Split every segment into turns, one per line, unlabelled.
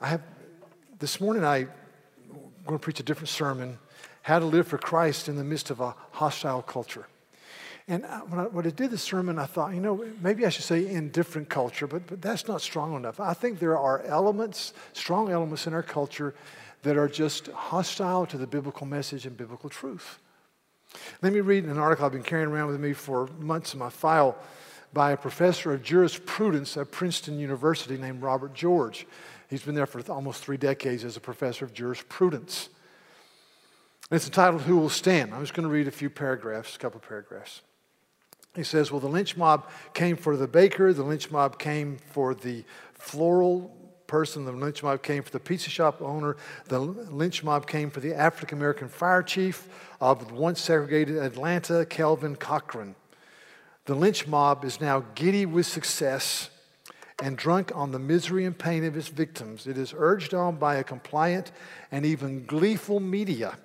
I have, this morning I, am going to preach a different sermon how to live for Christ in the midst of a hostile culture. And uh, when I, when I did the sermon, I thought, you know, maybe I should say in different culture, but, but that's not strong enough. I think there are elements, strong elements in our culture that are just hostile to the biblical message and biblical truth. Let me read an article I've been carrying around with me for months in my file by a professor of jurisprudence at Princeton University named Robert George. He's been there for almost three decades as a professor of jurisprudence. And it's entitled Who Will Stand? I'm just going to read a few paragraphs, a couple of paragraphs. He says, Well, the lynch mob came for the baker, the lynch mob came for the floral person, the lynch mob came for the pizza shop owner, the lynch mob came for the African American fire chief of once segregated Atlanta, Kelvin Cochran. The lynch mob is now giddy with success and drunk on the misery and pain of its victims. It is urged on by a compliant and even gleeful media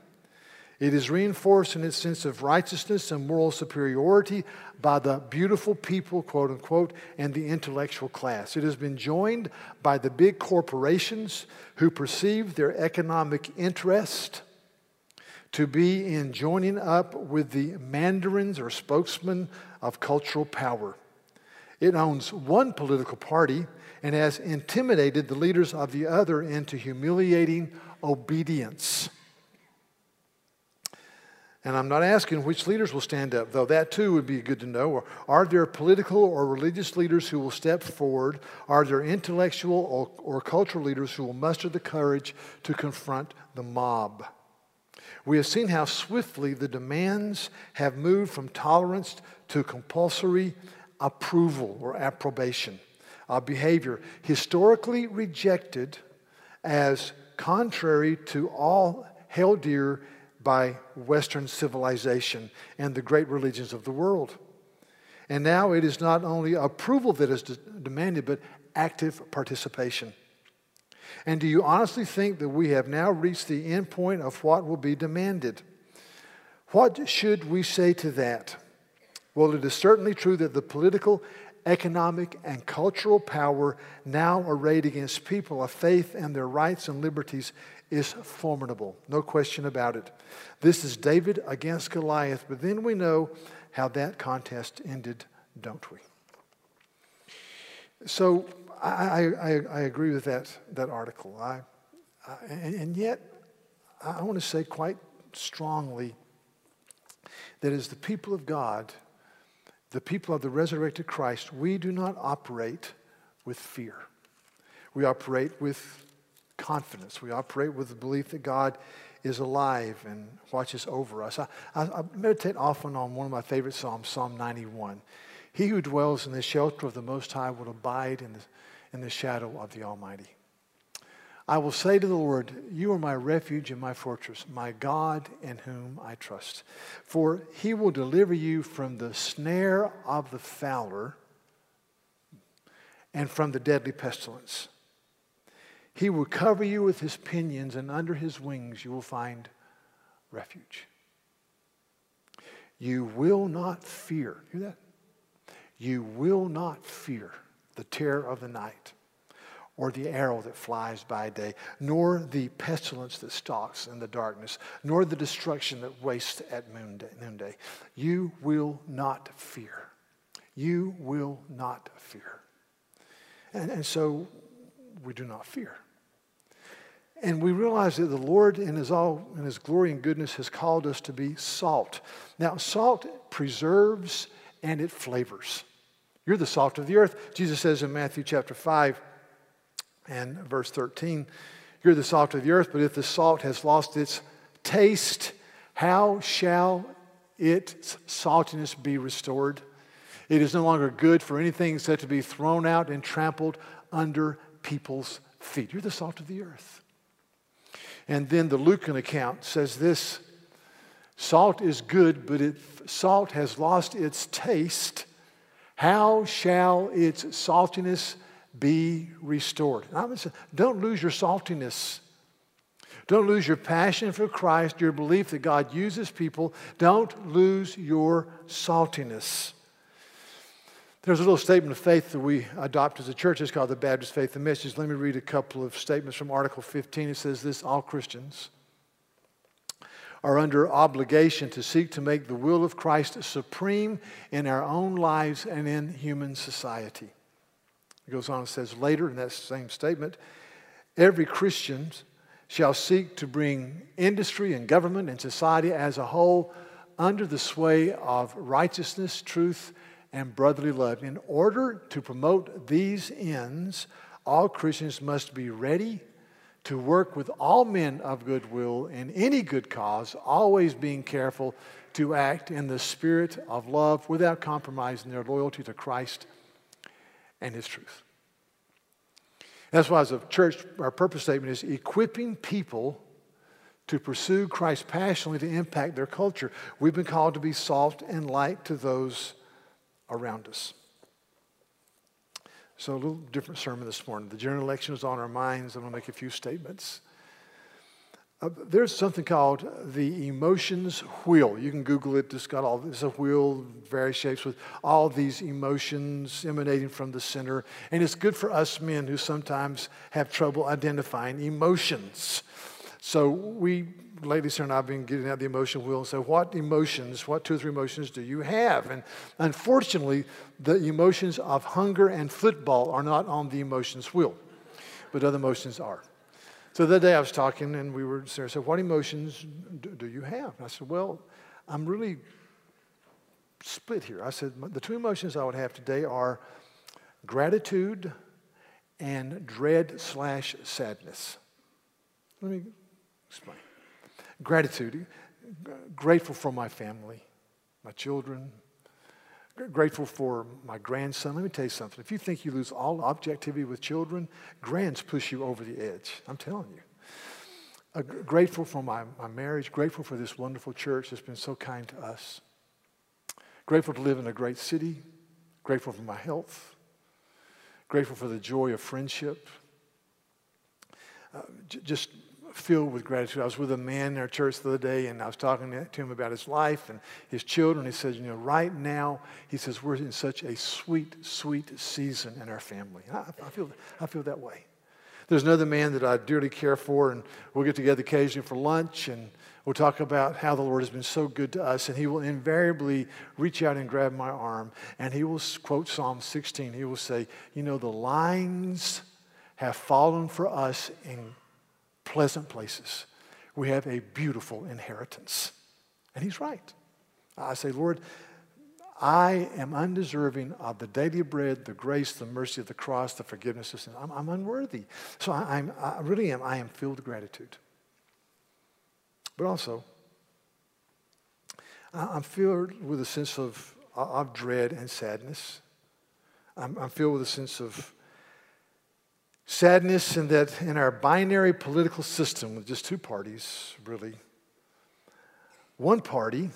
it is reinforced in its sense of righteousness and moral superiority by the beautiful people, quote unquote, and the intellectual class. It has been joined by the big corporations who perceive their economic interest to be in joining up with the mandarins or spokesmen of cultural power. It owns one political party and has intimidated the leaders of the other into humiliating obedience. And I'm not asking which leaders will stand up, though that too would be good to know. Are there political or religious leaders who will step forward? Are there intellectual or, or cultural leaders who will muster the courage to confront the mob? We have seen how swiftly the demands have moved from tolerance to compulsory approval or approbation of behavior historically rejected as contrary to all held dear by Western civilization and the great religions of the world. And now it is not only approval that is de- demanded, but active participation. And do you honestly think that we have now reached the end point of what will be demanded? What should we say to that? Well, it is certainly true that the political, economic, and cultural power now arrayed against people of faith and their rights and liberties is formidable, no question about it. This is David against Goliath, but then we know how that contest ended, don't we? So I, I, I agree with that, that article. I, I and, and yet, I want to say quite strongly that as the people of God, the people of the resurrected Christ, we do not operate with fear. We operate with confidence. We operate with the belief that God is alive and watches over us. I, I, I, meditate often on one of my favorite Psalms, Psalm 91. He who dwells in the shelter of the Most High will abide in the, in the shadow of the Almighty. I will say to the Lord, You are my refuge and my fortress, my God in whom I trust. For he will deliver you from the snare of the fowler and from the deadly pestilence. He will cover you with his pinions, and under his wings you will find refuge. You will not fear. Hear that? You will not fear the terror of the night, or the arrow that flies by day, nor the pestilence that stalks in the darkness, nor the destruction that wastes at noonday. You will not fear. You will not fear. And, and so we do not fear. And we realize that the Lord, in his, all, in his glory and goodness, has called us to be salt. Now, salt preserves and it flavors. You're the salt of the earth. Jesus says in Matthew chapter 5 and verse 13, You're the salt of the earth, but if the salt has lost its taste, how shall its saltiness be restored? It is no longer good for anything except to be thrown out and trampled under people's feet. You're the salt of the earth. And then the Lucan account says this salt is good, but if salt has lost its taste, how shall its saltiness be restored? Saying, don't lose your saltiness. Don't lose your passion for Christ, your belief that God uses people. Don't lose your saltiness. There's a little statement of faith that we adopt as a church. It's called the Baptist Faith and Message. Let me read a couple of statements from Article 15. It says this All Christians are under obligation to seek to make the will of Christ supreme in our own lives and in human society. Goes on and says later in that same statement every Christian shall seek to bring industry and government and society as a whole under the sway of righteousness, truth, and brotherly love. In order to promote these ends, all Christians must be ready to work with all men of goodwill in any good cause, always being careful to act in the spirit of love without compromising their loyalty to Christ and His truth. That's why, as a church, our purpose statement is equipping people to pursue Christ passionately to impact their culture. We've been called to be salt and light to those around us. So, a little different sermon this morning. The general election is on our minds. I'm going to make a few statements. Uh, there's something called the emotions wheel. You can Google it. It's got all it's a wheel, various shapes with all these emotions emanating from the center. And it's good for us men who sometimes have trouble identifying emotions. So we, lately, Sarah and I have been getting out the emotion wheel and say, what emotions, what two or three emotions do you have? And unfortunately, the emotions of hunger and football are not on the emotions wheel, but other emotions are. So the day I was talking and we were, Sarah said, what emotions do, you have? And I said, well, I'm really split here. I said, the two emotions I would have today are gratitude and dread slash sadness. Let me explain. Gratitude, grateful for my family, my children, grateful for my grandson. Let me tell you something. If you think you lose all objectivity with children, grands push you over the edge. I'm telling you. Uh, grateful for my, my marriage, grateful for this wonderful church that's been so kind to us. Grateful to live in a great city, grateful for my health, grateful for the joy of friendship. Uh, j- just filled with gratitude. I was with a man in our church the other day, and I was talking to him about his life and his children. He says, You know, right now, he says, we're in such a sweet, sweet season in our family. I, I, feel, I feel that way. There's another man that I dearly care for, and we'll get together occasionally for lunch, and we'll talk about how the Lord has been so good to us. And he will invariably reach out and grab my arm, and he will quote Psalm 16. He will say, You know, the lines have fallen for us in pleasant places. We have a beautiful inheritance. And he's right. I say, Lord, I am undeserving of the daily bread, the grace, the mercy of the cross, the forgiveness of sin. I'm, I'm unworthy. So I, I'm, I really am. I am filled with gratitude. But also, I'm filled with a sense of, of dread and sadness. I'm, I'm filled with a sense of Sadness in that in our binary political system with just two parties, really, one party,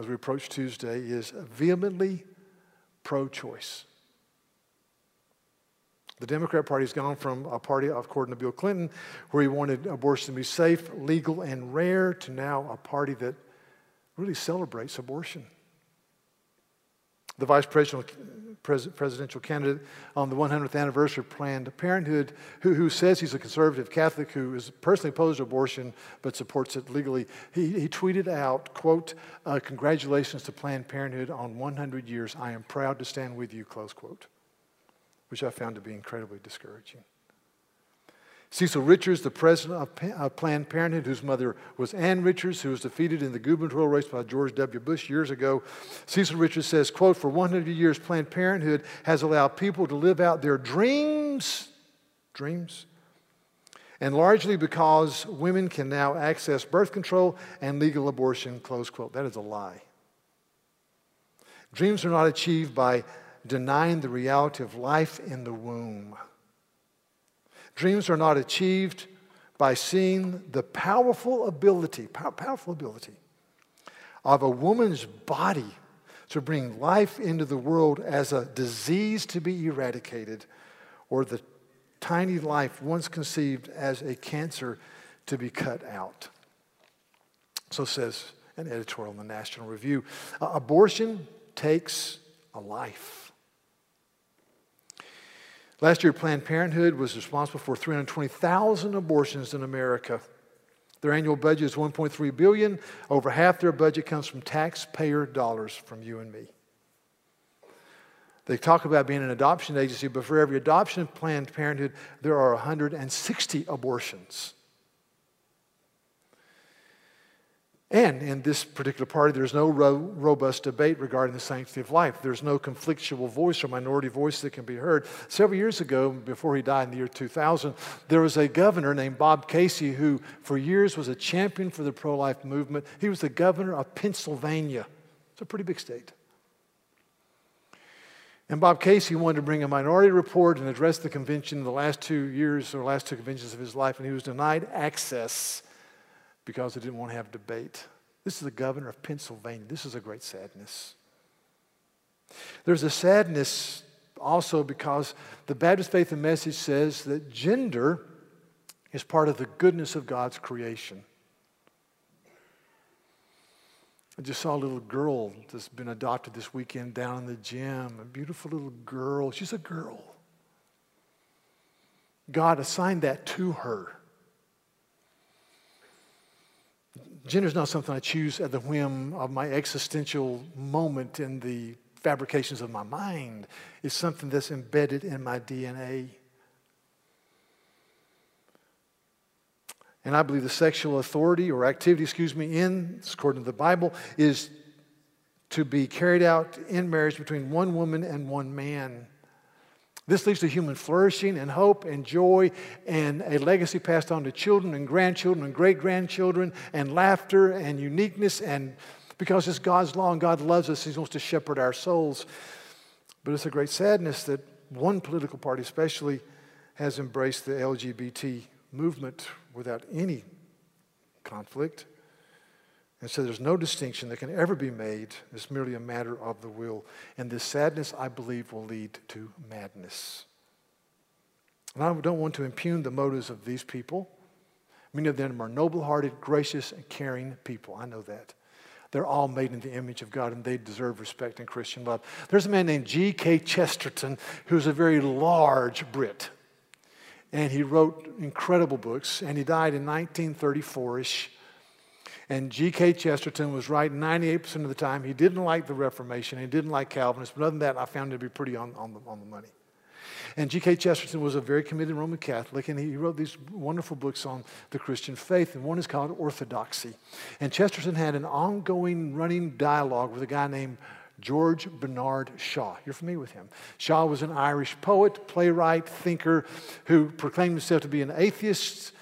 as we approach Tuesday, is vehemently pro choice. The Democrat Party has gone from a party, according to Bill Clinton, where he wanted abortion to be safe, legal, and rare, to now a party that really celebrates abortion. The vice presidential candidate on the 100th anniversary of Planned Parenthood, who, who says he's a conservative Catholic who is personally opposed to abortion but supports it legally, he, he tweeted out, quote, uh, congratulations to Planned Parenthood on 100 years. I am proud to stand with you, close quote, which I found to be incredibly discouraging. Cecile Richards, the president of Planned Parenthood, whose mother was Ann Richards, who was defeated in the gubernatorial race by George W. Bush years ago. Cecile Richards says, quote, for 100 years, Planned Parenthood has allowed people to live out their dreams, dreams, and largely because women can now access birth control and legal abortion, close quote. That is a lie. Dreams are not achieved by denying the reality of life in the womb. Dreams are not achieved by seeing the powerful ability, powerful ability of a woman's body to bring life into the world as a disease to be eradicated, or the tiny life once conceived as a cancer to be cut out. So says an editorial in the National Review. Abortion takes a life. Last year, Planned Parenthood was responsible for 320,000 abortions in America. Their annual budget is 1.3 billion. Over half their budget comes from taxpayer dollars from you and me. They talk about being an adoption agency, but for every adoption of Planned Parenthood, there are 160 abortions. And in this particular party, there's no ro- robust debate regarding the sanctity of life. There's no conflictual voice or minority voice that can be heard. Several years ago, before he died in the year 2000, there was a governor named Bob Casey who, for years, was a champion for the pro life movement. He was the governor of Pennsylvania. It's a pretty big state. And Bob Casey wanted to bring a minority report and address the convention in the last two years or last two conventions of his life, and he was denied access because they didn't want to have debate. This is the governor of Pennsylvania. This is a great sadness. There's a sadness also because the Baptist Faith and Message says that gender is part of the goodness of God's creation. I just saw a little girl that's been adopted this weekend down in the gym, a beautiful little girl. She's a girl. God assigned that to her. Gender is not something I choose at the whim of my existential moment in the fabrications of my mind. It's something that's embedded in my DNA. And I believe the sexual authority or activity, excuse me, in, according to the Bible, is to be carried out in marriage between one woman and one man. This leads to human flourishing and hope and joy and a legacy passed on to children and grandchildren and great grandchildren and laughter and uniqueness. And because it's God's law and God loves us, He wants to shepherd our souls. But it's a great sadness that one political party, especially, has embraced the LGBT movement without any conflict. And so there's no distinction that can ever be made. It's merely a matter of the will. And this sadness, I believe, will lead to madness. And I don't want to impugn the motives of these people. Many of them are noble hearted, gracious, and caring people. I know that. They're all made in the image of God and they deserve respect and Christian love. There's a man named G.K. Chesterton who's a very large Brit. And he wrote incredible books, and he died in 1934 ish. And G.K. Chesterton was right 98% of the time. He didn't like the Reformation, he didn't like Calvinists, but other than that, I found him to be pretty on, on, the, on the money. And G.K. Chesterton was a very committed Roman Catholic, and he wrote these wonderful books on the Christian faith, and one is called Orthodoxy. And Chesterton had an ongoing running dialogue with a guy named George Bernard Shaw. You're familiar with him. Shaw was an Irish poet, playwright, thinker who proclaimed himself to be an atheist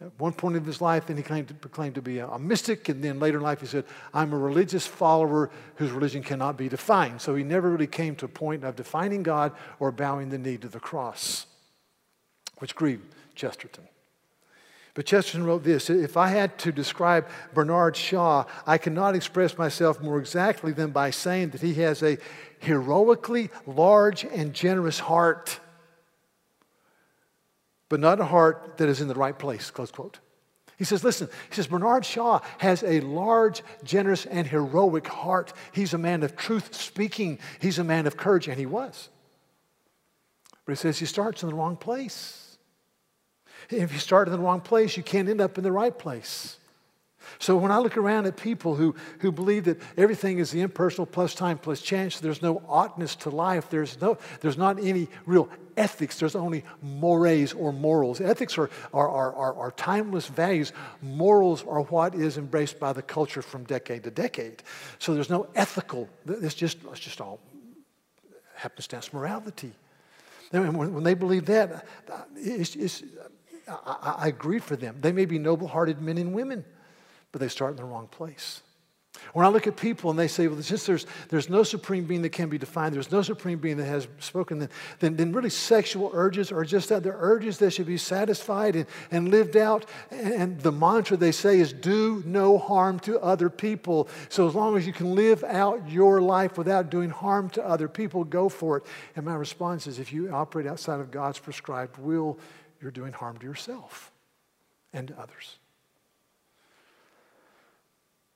at one point in his life. Then he claimed to, to be a mystic, and then later in life he said, I'm a religious follower whose religion cannot be defined. So he never really came to a point of defining God or bowing the knee to the cross, which grieved Chesterton. But Chesterton wrote this If I had to describe Bernard Shaw, I cannot express myself more exactly than by saying that he has a heroically large and generous heart, but not a heart that is in the right place, close quote. He says, listen, he says, Bernard Shaw has a large, generous, and heroic heart. He's a man of truth speaking, he's a man of courage, and he was. But he says he starts in the wrong place. If you start in the wrong place, you can't end up in the right place. So when I look around at people who, who believe that everything is the impersonal plus time plus chance, there's no oughtness to life, there's, no, there's not any real ethics, there's only mores or morals. Ethics are, are, are, are, are timeless values. Morals are what is embraced by the culture from decade to decade. So there's no ethical, it's just, it's just all happenstance morality. And when, they believe that, uh, it's, it's, I, I agree for them. They may be noble hearted men and women, but they start in the wrong place. When I look at people and they say, well, since there's, there's no supreme being that can be defined, there's no supreme being that has spoken, then, then, really sexual urges are just that. They're urges that should be satisfied and, and lived out. And, and the mantra they say is do no harm to other people. So as long as you can live out your life without doing harm to other people, go for it. And my response is if you operate outside of God's prescribed will, you're doing harm to yourself and to others.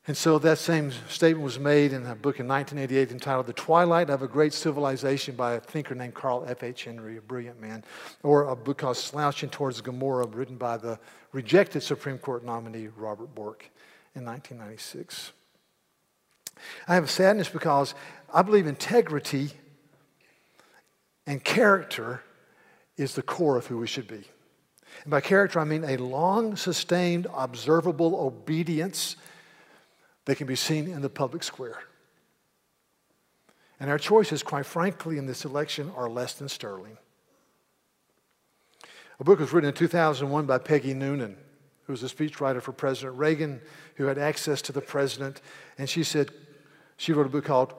And so that same statement was made in a book in 1988 entitled The Twilight of a Great Civilization by a thinker named Carl F.H. Henry, a brilliant man, or a book called Slouching Towards Gomorrah, written by the rejected Supreme Court nominee Robert Bork in 1996. I have a sadness because I believe integrity and character is the core of who we should be. And by character, I mean a long sustained, observable obedience that can be seen in the public square. And our choices, quite frankly, in this election are less than sterling. A book was written in 2001 by Peggy Noonan, who was a speechwriter for President Reagan, who had access to the president. And she said, she wrote a book called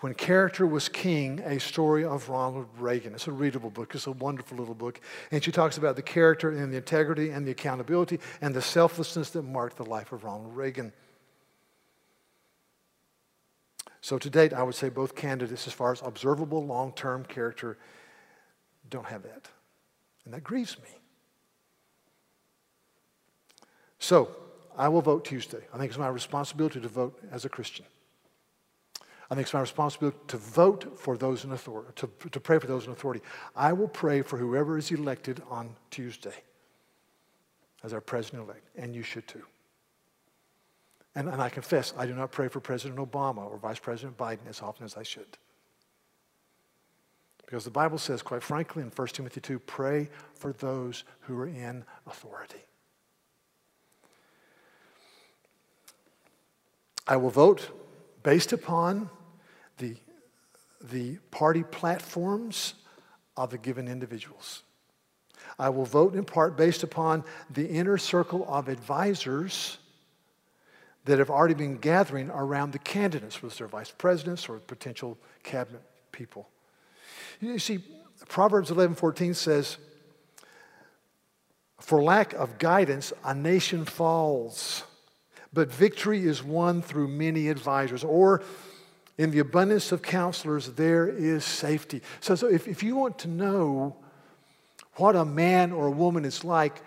When Character Was King, a story of Ronald Reagan. It's a readable book, it's a wonderful little book. And she talks about the character and the integrity and the accountability and the selflessness that marked the life of Ronald Reagan. So to date, I would say both candidates, as far as observable long term character, don't have that. And that grieves me. So I will vote Tuesday. I think it's my responsibility to vote as a Christian. I think it's my responsibility to vote for those in authority, to, to pray for those in authority. I will pray for whoever is elected on Tuesday as our president elect, and you should too. And, and I confess, I do not pray for President Obama or Vice President Biden as often as I should. Because the Bible says, quite frankly, in 1 Timothy 2, pray for those who are in authority. I will vote based upon the, the party platforms of the given individuals. I will vote in part based upon the inner circle of advisors that have already been gathering around the candidates, whether they're vice presidents or potential cabinet people. You see, Proverbs 11:14 says, "For lack of guidance, a nation falls, but victory is won through many advisors." Or in the abundance of counselors, there is safety. So, so if, if you want to know what a man or a woman is like,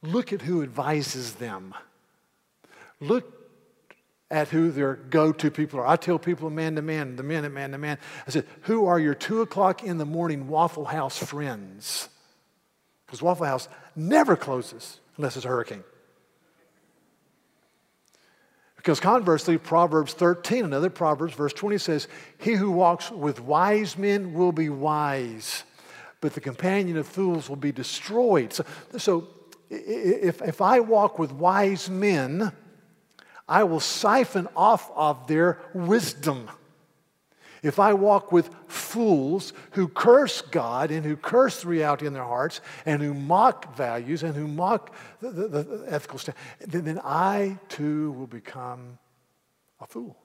look at who advises them. Look at who their go to people are. I tell people man to man, the men at man to man, I said, Who are your two o'clock in the morning Waffle House friends? Because Waffle House never closes unless it's a hurricane. Because conversely, Proverbs 13, another Proverbs, verse 20 says, He who walks with wise men will be wise, but the companion of fools will be destroyed. So, so if, if I walk with wise men, I will siphon off of their wisdom. If I walk with fools who curse God and who curse the reality in their hearts and who mock values and who mock the, the, the ethical standard, then, then I too will become a fool.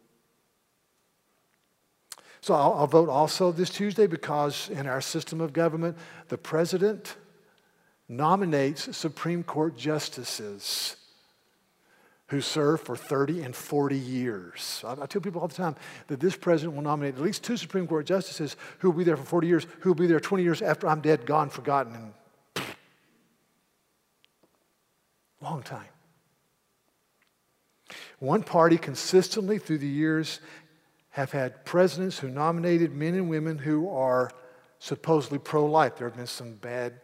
So I'll, I'll vote also this Tuesday because in our system of government, the president nominates Supreme Court justices who served for 30 and 40 years. I, I, tell people all the time that this president will nominate at least two Supreme Court justices who will be there for 40 years, who will be there 20 years after I'm dead, gone, forgotten, and long time. One party consistently through the years have had presidents who nominated men and women who are supposedly pro life. There have been some bad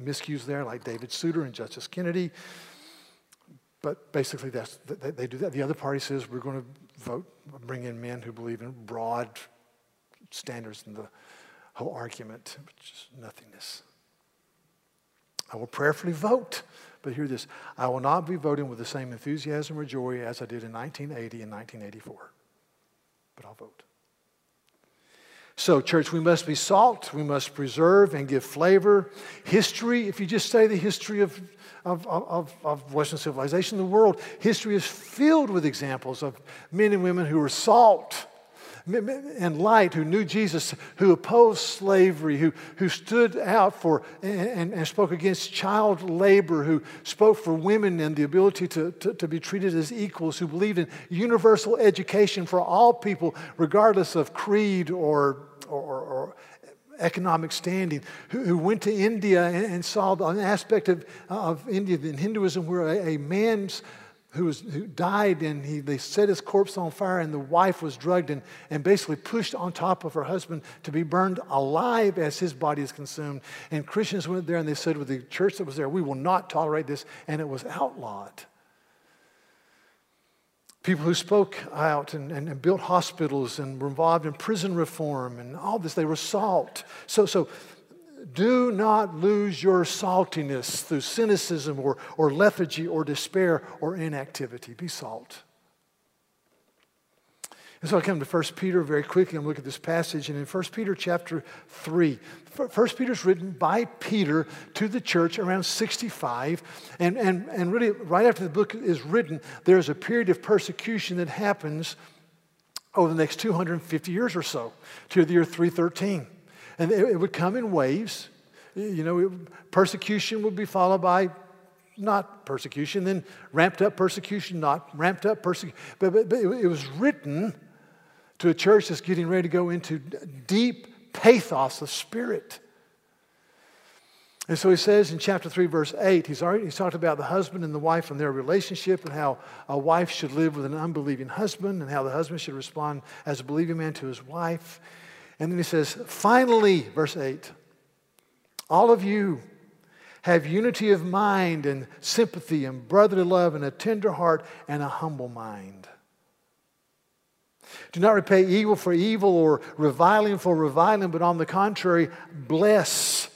miscues there, like David Souter and Justice Kennedy. But basically, that's, they, they do that. The other party says we're going to vote, bring in men who believe in broad standards in the whole argument, which is nothingness. I will prayerfully vote, but hear this I will not be voting with the same enthusiasm or joy as I did in 1980 and 1984, but I'll vote. So, church, we must be salt, we must preserve and give flavor. History, if you just say the history of of, of, of Western civilization, the world, history is filled with examples of men and women who were salt and light, who knew Jesus, who opposed slavery, who, who stood out for and, and spoke against child labor, who spoke for women and the ability to, to, to be treated as equals, who believed in universal education for all people, regardless of creed or, or, or economic standing, who, who went to India and, and, saw an aspect of, of India in Hinduism where a, a man's who, was, who died and he, they set his corpse on fire and the wife was drugged and, and basically pushed on top of her husband to be burned alive as his body is consumed. And Christians went there and they said with the church that was there, we will not tolerate this. And it was outlawed. People who spoke out and, and, and built hospitals and were involved in prison reform and all this, they were salt. So, so do not lose your saltiness through cynicism or, or lethargy or despair or inactivity. Be salt. And so I come to 1 Peter very quickly and look at this passage. And in 1 Peter chapter 3, 1 Peter is written by Peter to the church around 65. And, and, and really, right after the book is written, there's a period of persecution that happens over the next 250 years or so, to the year 313. And it, would come in waves. You know, persecution would be followed by not persecution, then ramped up persecution, not ramped up persecution. But, but, but it was written to a church that's getting ready to go into deep pathos of spirit. And so he says in chapter 3, verse 8, he's already he's talked about the husband and the wife and their relationship and how a wife should live with an unbelieving husband and how the husband should respond as a believing man to his wife. And then he says, finally, verse 8, all of you have unity of mind and sympathy and brotherly love and a tender heart and a humble mind. Do not repay evil for evil or reviling for reviling, but on the contrary, bless.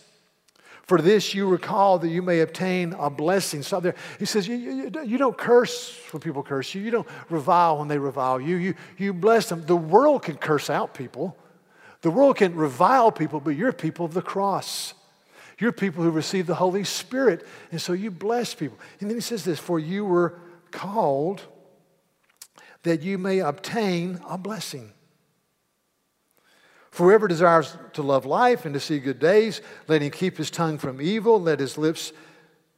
For this you recall that you may obtain a blessing. So there, he says, you, you, you, don't curse when people curse you. You don't revile when they revile you. you. You bless them. The world can curse out people. The world can revile people, but you're people of the cross. You're people who receive the Holy Spirit. And so you bless people. And then he says this For you were called that you may obtain a blessing. For whoever desires to love life and to see good days, let him keep his tongue from evil, let his lips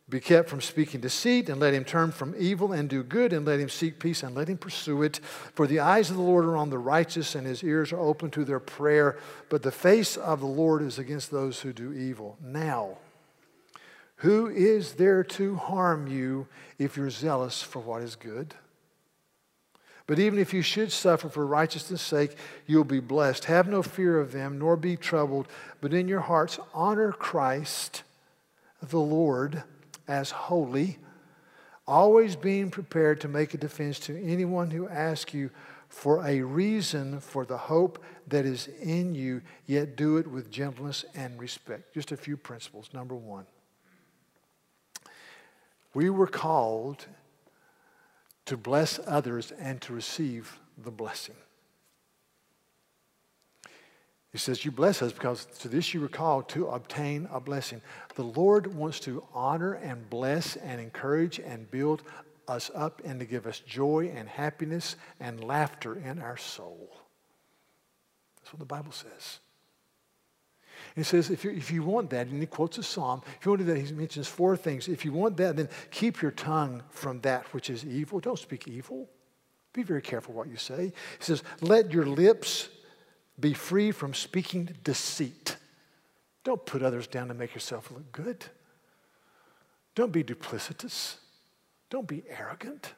be kept from speaking deceit, and let him turn from evil and do good, and let him seek peace and let him pursue it. For the eyes of the Lord are on the righteous, and his ears are open to their prayer, but the face of the Lord is against those who do evil. Now, who is there to harm you if you're zealous for what is good? But even if you should suffer for righteousness' sake, you'll be blessed. Have no fear of them, nor be troubled, but in your hearts honor Christ the Lord as holy, always being prepared to make a defense to anyone who asks you for a reason for the hope that is in you, yet do it with gentleness and respect. Just a few principles. Number one, we were called to bless others and to receive the blessing. He says, You bless us because to this you were called to obtain a blessing. The Lord wants to honor and bless and encourage and build us up and to give us joy and happiness and laughter in our soul. That's what the Bible says. He says, if you, if you want that, and he quotes a psalm, if you want that, he mentions four things. If you want that, then keep your tongue from that which is evil. Don't speak evil. Be very careful what you say. He says, let your lips be free from speaking deceit. Don't put others down to make yourself look good. Don't be duplicitous. Don't be arrogant.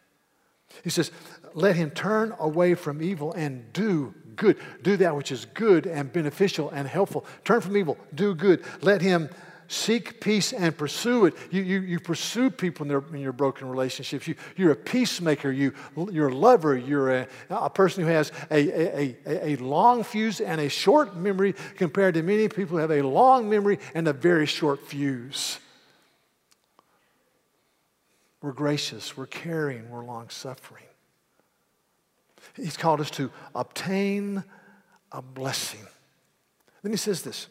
He says, let him turn away from evil and do good. Do that which is good and beneficial and helpful. Turn from evil, do good. Let him seek peace and pursue it. You, you, you pursue people in, their, in your broken relationships. You, you're a peacemaker. You, you're a lover. You're a, a person who has a, a, a, long fuse and a short memory compared to many people who have a long memory and a very short fuse. We're gracious, we're caring, we're long suffering. He's called us to obtain a blessing. Then he says this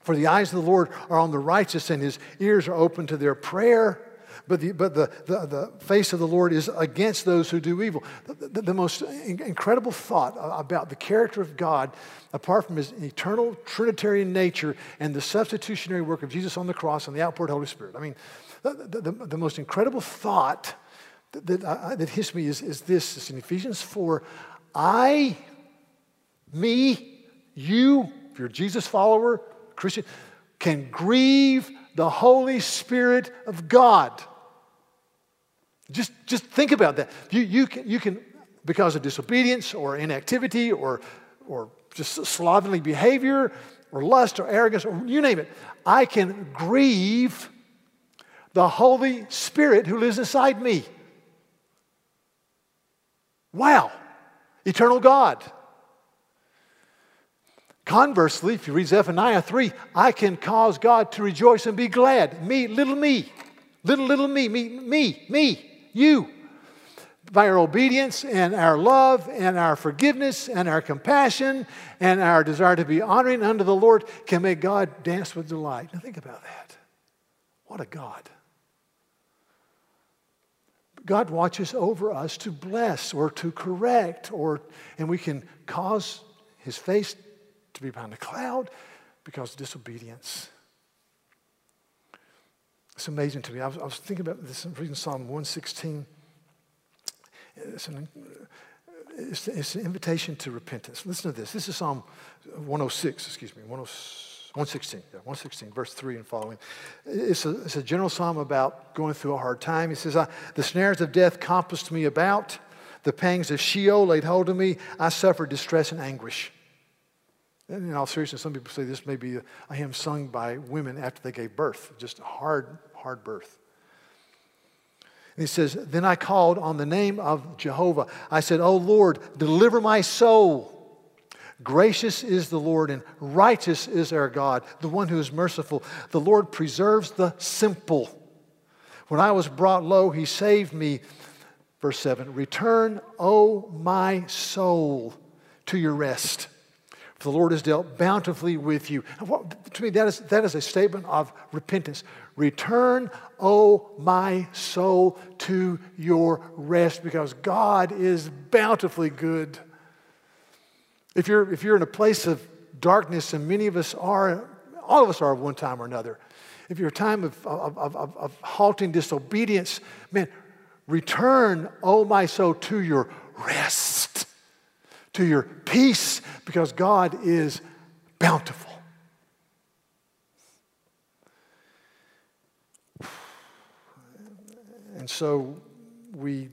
for the eyes of the Lord are on the righteous, and his ears are open to their prayer. But the, but the, the, the face of the Lord is against those who do evil. The, the, the most incredible thought about the character of God, apart from his eternal Trinitarian nature and the substitutionary work of Jesus on the cross and the outpoured Holy Spirit. I mean, the, the, the most incredible thought that, that, uh, that hits me is, is this it's in Ephesians 4 I, me, you, if you're a Jesus follower, Christian, can grieve the Holy Spirit of God. Just, just think about that. You, you, can, you can, because of disobedience or inactivity or, or just slovenly behavior or lust or arrogance or you name it, I can grieve the Holy Spirit who lives inside me. Wow. Eternal God. Conversely, if you read Zephaniah 3, I can cause God to rejoice and be glad. Me, little me, little, little me, me, me, me, you. By our obedience and our love and our forgiveness and our compassion and our desire to be honoring unto the Lord can make God dance with delight. Now think about that. What a God. God watches over us to bless or to correct, or, and we can cause his face to be behind a cloud because of disobedience. It's amazing to me. I was, I was thinking about this, I'm reading Psalm 116. It's an, it's, it's an invitation to repentance. Listen to this. This is Psalm 106, excuse me, 106. 116, yeah, 116, verse 3 and following. It's a, it's a general psalm about going through a hard time. He says, The snares of death compassed me about, the pangs of Sheol laid hold of me. I suffered distress and anguish. And in all seriousness, some people say this may be a, a hymn sung by women after they gave birth, just a hard, hard birth. And he says, Then I called on the name of Jehovah. I said, Oh Lord, deliver my soul. Gracious is the Lord and righteous is our God, the one who is merciful. The Lord preserves the simple. When I was brought low, he saved me. Verse 7 Return, O my soul, to your rest. For the Lord has dealt bountifully with you. What, to me, that is, that is a statement of repentance. Return, O my soul, to your rest, because God is bountifully good. If you're, if you're in a place of darkness, and many of us are, all of us are at one time or another, if you're a time of, of, of, of halting disobedience, man, return, oh my soul, to your rest, to your peace, because God is bountiful. And so we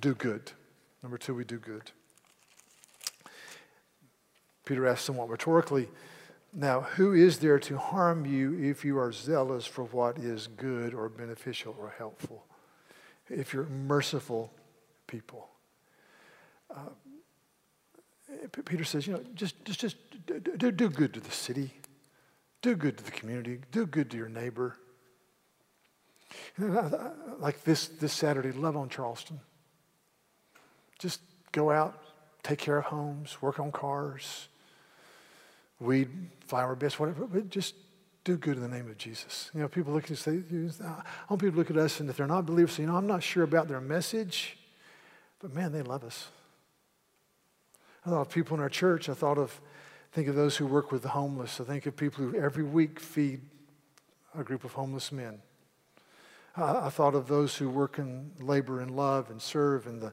do good. Number two, we do good. Peter asks somewhat rhetorically, Now, who is there to harm you if you are zealous for what is good or beneficial or helpful? If you're merciful people. Uh, Peter says, you know, just, just, just do, do good to the city, do good to the community, do good to your neighbor. Like this, this Saturday, love on Charleston. Just go out, take care of homes, work on cars, weed, flower beds, whatever, but just do good in the name of Jesus. You know, people look and say, I want people to look at us, and if they're not believers, you know, I'm not sure about their message, but man, they love us. I thought of people in our church. I thought of, think of those who work with the homeless. I think of people who every week feed a group of homeless men. I, I thought of those who work in labor and love and serve in the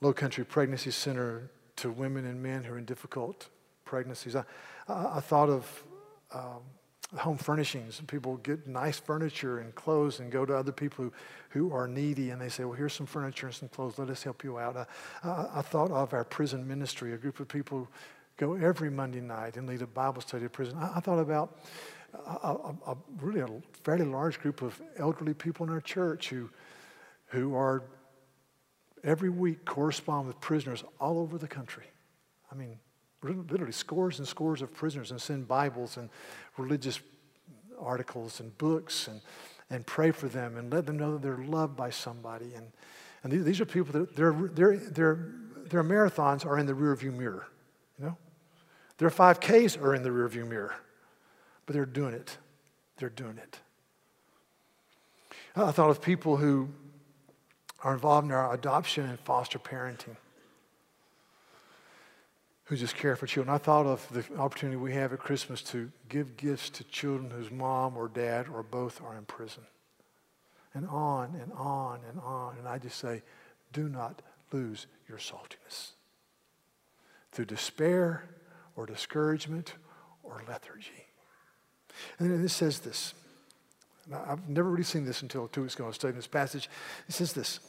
Low Country Pregnancy Center to women and men who are in difficult pregnancies. I, I, I thought of um, home furnishings. People get nice furniture and clothes and go to other people who, who are needy and they say, Well, here's some furniture and some clothes. Let us help you out. I, I, I thought of our prison ministry, a group of people who go every Monday night and lead a Bible study at prison. I, I thought about a, a, a, really a fairly large group of elderly people in our church who, who are every week correspond with prisoners all over the country. I mean, literally scores and scores of prisoners and send Bibles and religious articles and books and, and pray for them and let them know that they're loved by somebody. And, and these are people that their, their, their, their marathons are in the rearview mirror, you know? Their 5Ks are in the rearview mirror, but they're doing it. They're doing it. I thought of people who are involved in our adoption and foster parenting who just care for children. I thought of the opportunity we have at Christmas to give gifts to children whose mom or dad or both are in prison. And on and on and on. And I just say, do not lose your saltiness. Through despair or discouragement or lethargy. And then it says this I've never really seen this until two weeks ago. I was studying this passage. It says this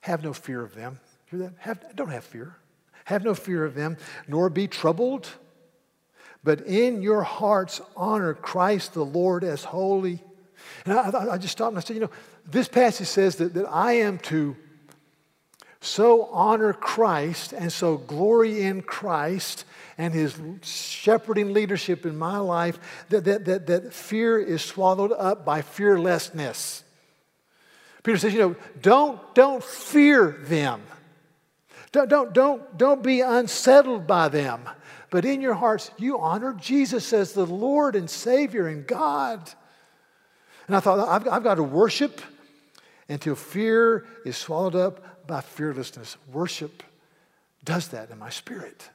Have no fear of them. Hear that? Have, don't have fear. Have no fear of them, nor be troubled, but in your hearts honor Christ the Lord as holy. And I, I just stopped and I said, you know, this passage says that, that I am to so honor Christ and so glory in Christ and his shepherding leadership in my life that, that, that, that fear is swallowed up by fearlessness. Peter says, you know, don't, don't fear them. Don't, don't, don't, don't be unsettled by them. But in your hearts, you honor Jesus as the Lord and Savior and God. And I thought, I've, I've got to worship until fear is swallowed up by fearlessness. Worship does that in my spirit.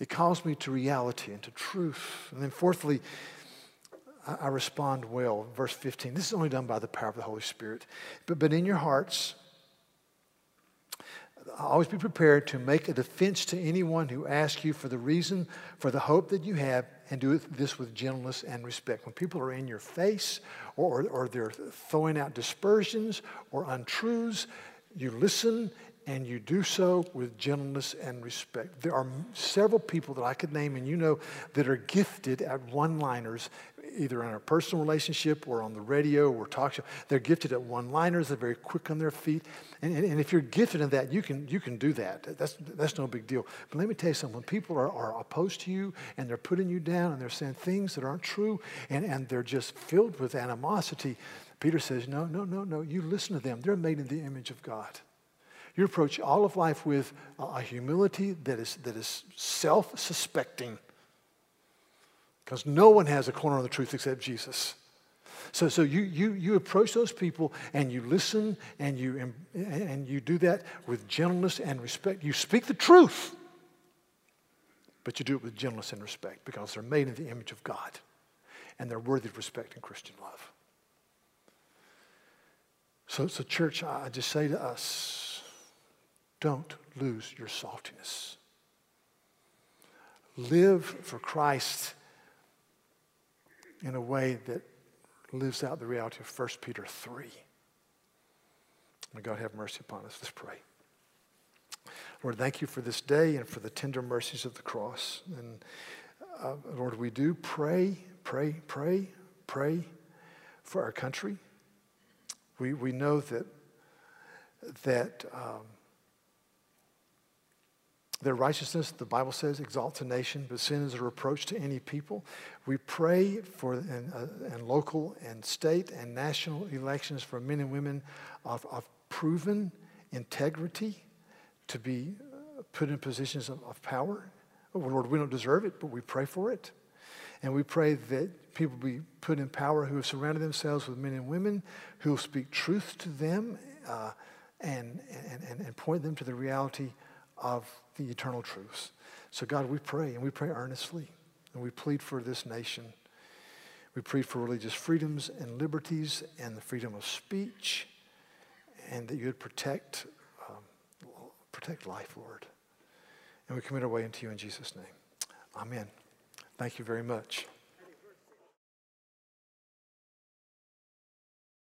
It calls me to reality and to truth. And then, fourthly, I, respond well. Verse 15. This is only done by the power of the Holy Spirit. But, but in your hearts, always be prepared to make a defense to anyone who asks you for the reason for the hope that you have and do this with gentleness and respect. When people are in your face or, or they're throwing out dispersions or untruths, you listen and you do so with gentleness and respect. There are several people that I could name, and you know, that are gifted at one liners either in a personal relationship or on the radio or talk show. They're gifted at one-liners. They're very quick on their feet. And, and, and, if you're gifted in that, you can, you can do that. That's, that's no big deal. But let me tell you something. When people are, are opposed to you and they're putting you down and they're saying things that aren't true and, and they're just filled with animosity, Peter says, no, no, no, no. You listen to them. They're made in the image of God. You approach all of life with a humility that is, that is self-suspecting because no one has a corner of the truth except Jesus. So, so you, you, you approach those people and you listen and you, and you do that with gentleness and respect. You speak the truth, but you do it with gentleness and respect because they're made in the image of God and they're worthy of respect and Christian love. So, so church, I just say to us, don't lose your saltiness. Live for Christ in a way that lives out the reality of 1 Peter 3. May God have mercy upon us. Let's pray. Lord, thank you for this day and for the tender mercies of the cross. And uh, Lord, we do pray, pray, pray, pray for our country. We, we know that, that um, their righteousness, the Bible says, exalts a nation, but sin is a reproach to any people. We pray for in, uh, in local and state and national elections for men and women of, of proven integrity to be uh, put in positions of, of power. Oh, Lord, we don't deserve it, but we pray for it. And we pray that people be put in power who have surrounded themselves with men and women who will speak truth to them uh, and, and, and point them to the reality of the eternal truths. So, God, we pray, and we pray earnestly, and we plead for this nation. We plead for religious freedoms and liberties and the freedom of speech, and that you would protect, um, protect life, Lord. And we commit our way into you in Jesus' name. Amen. Thank you very much.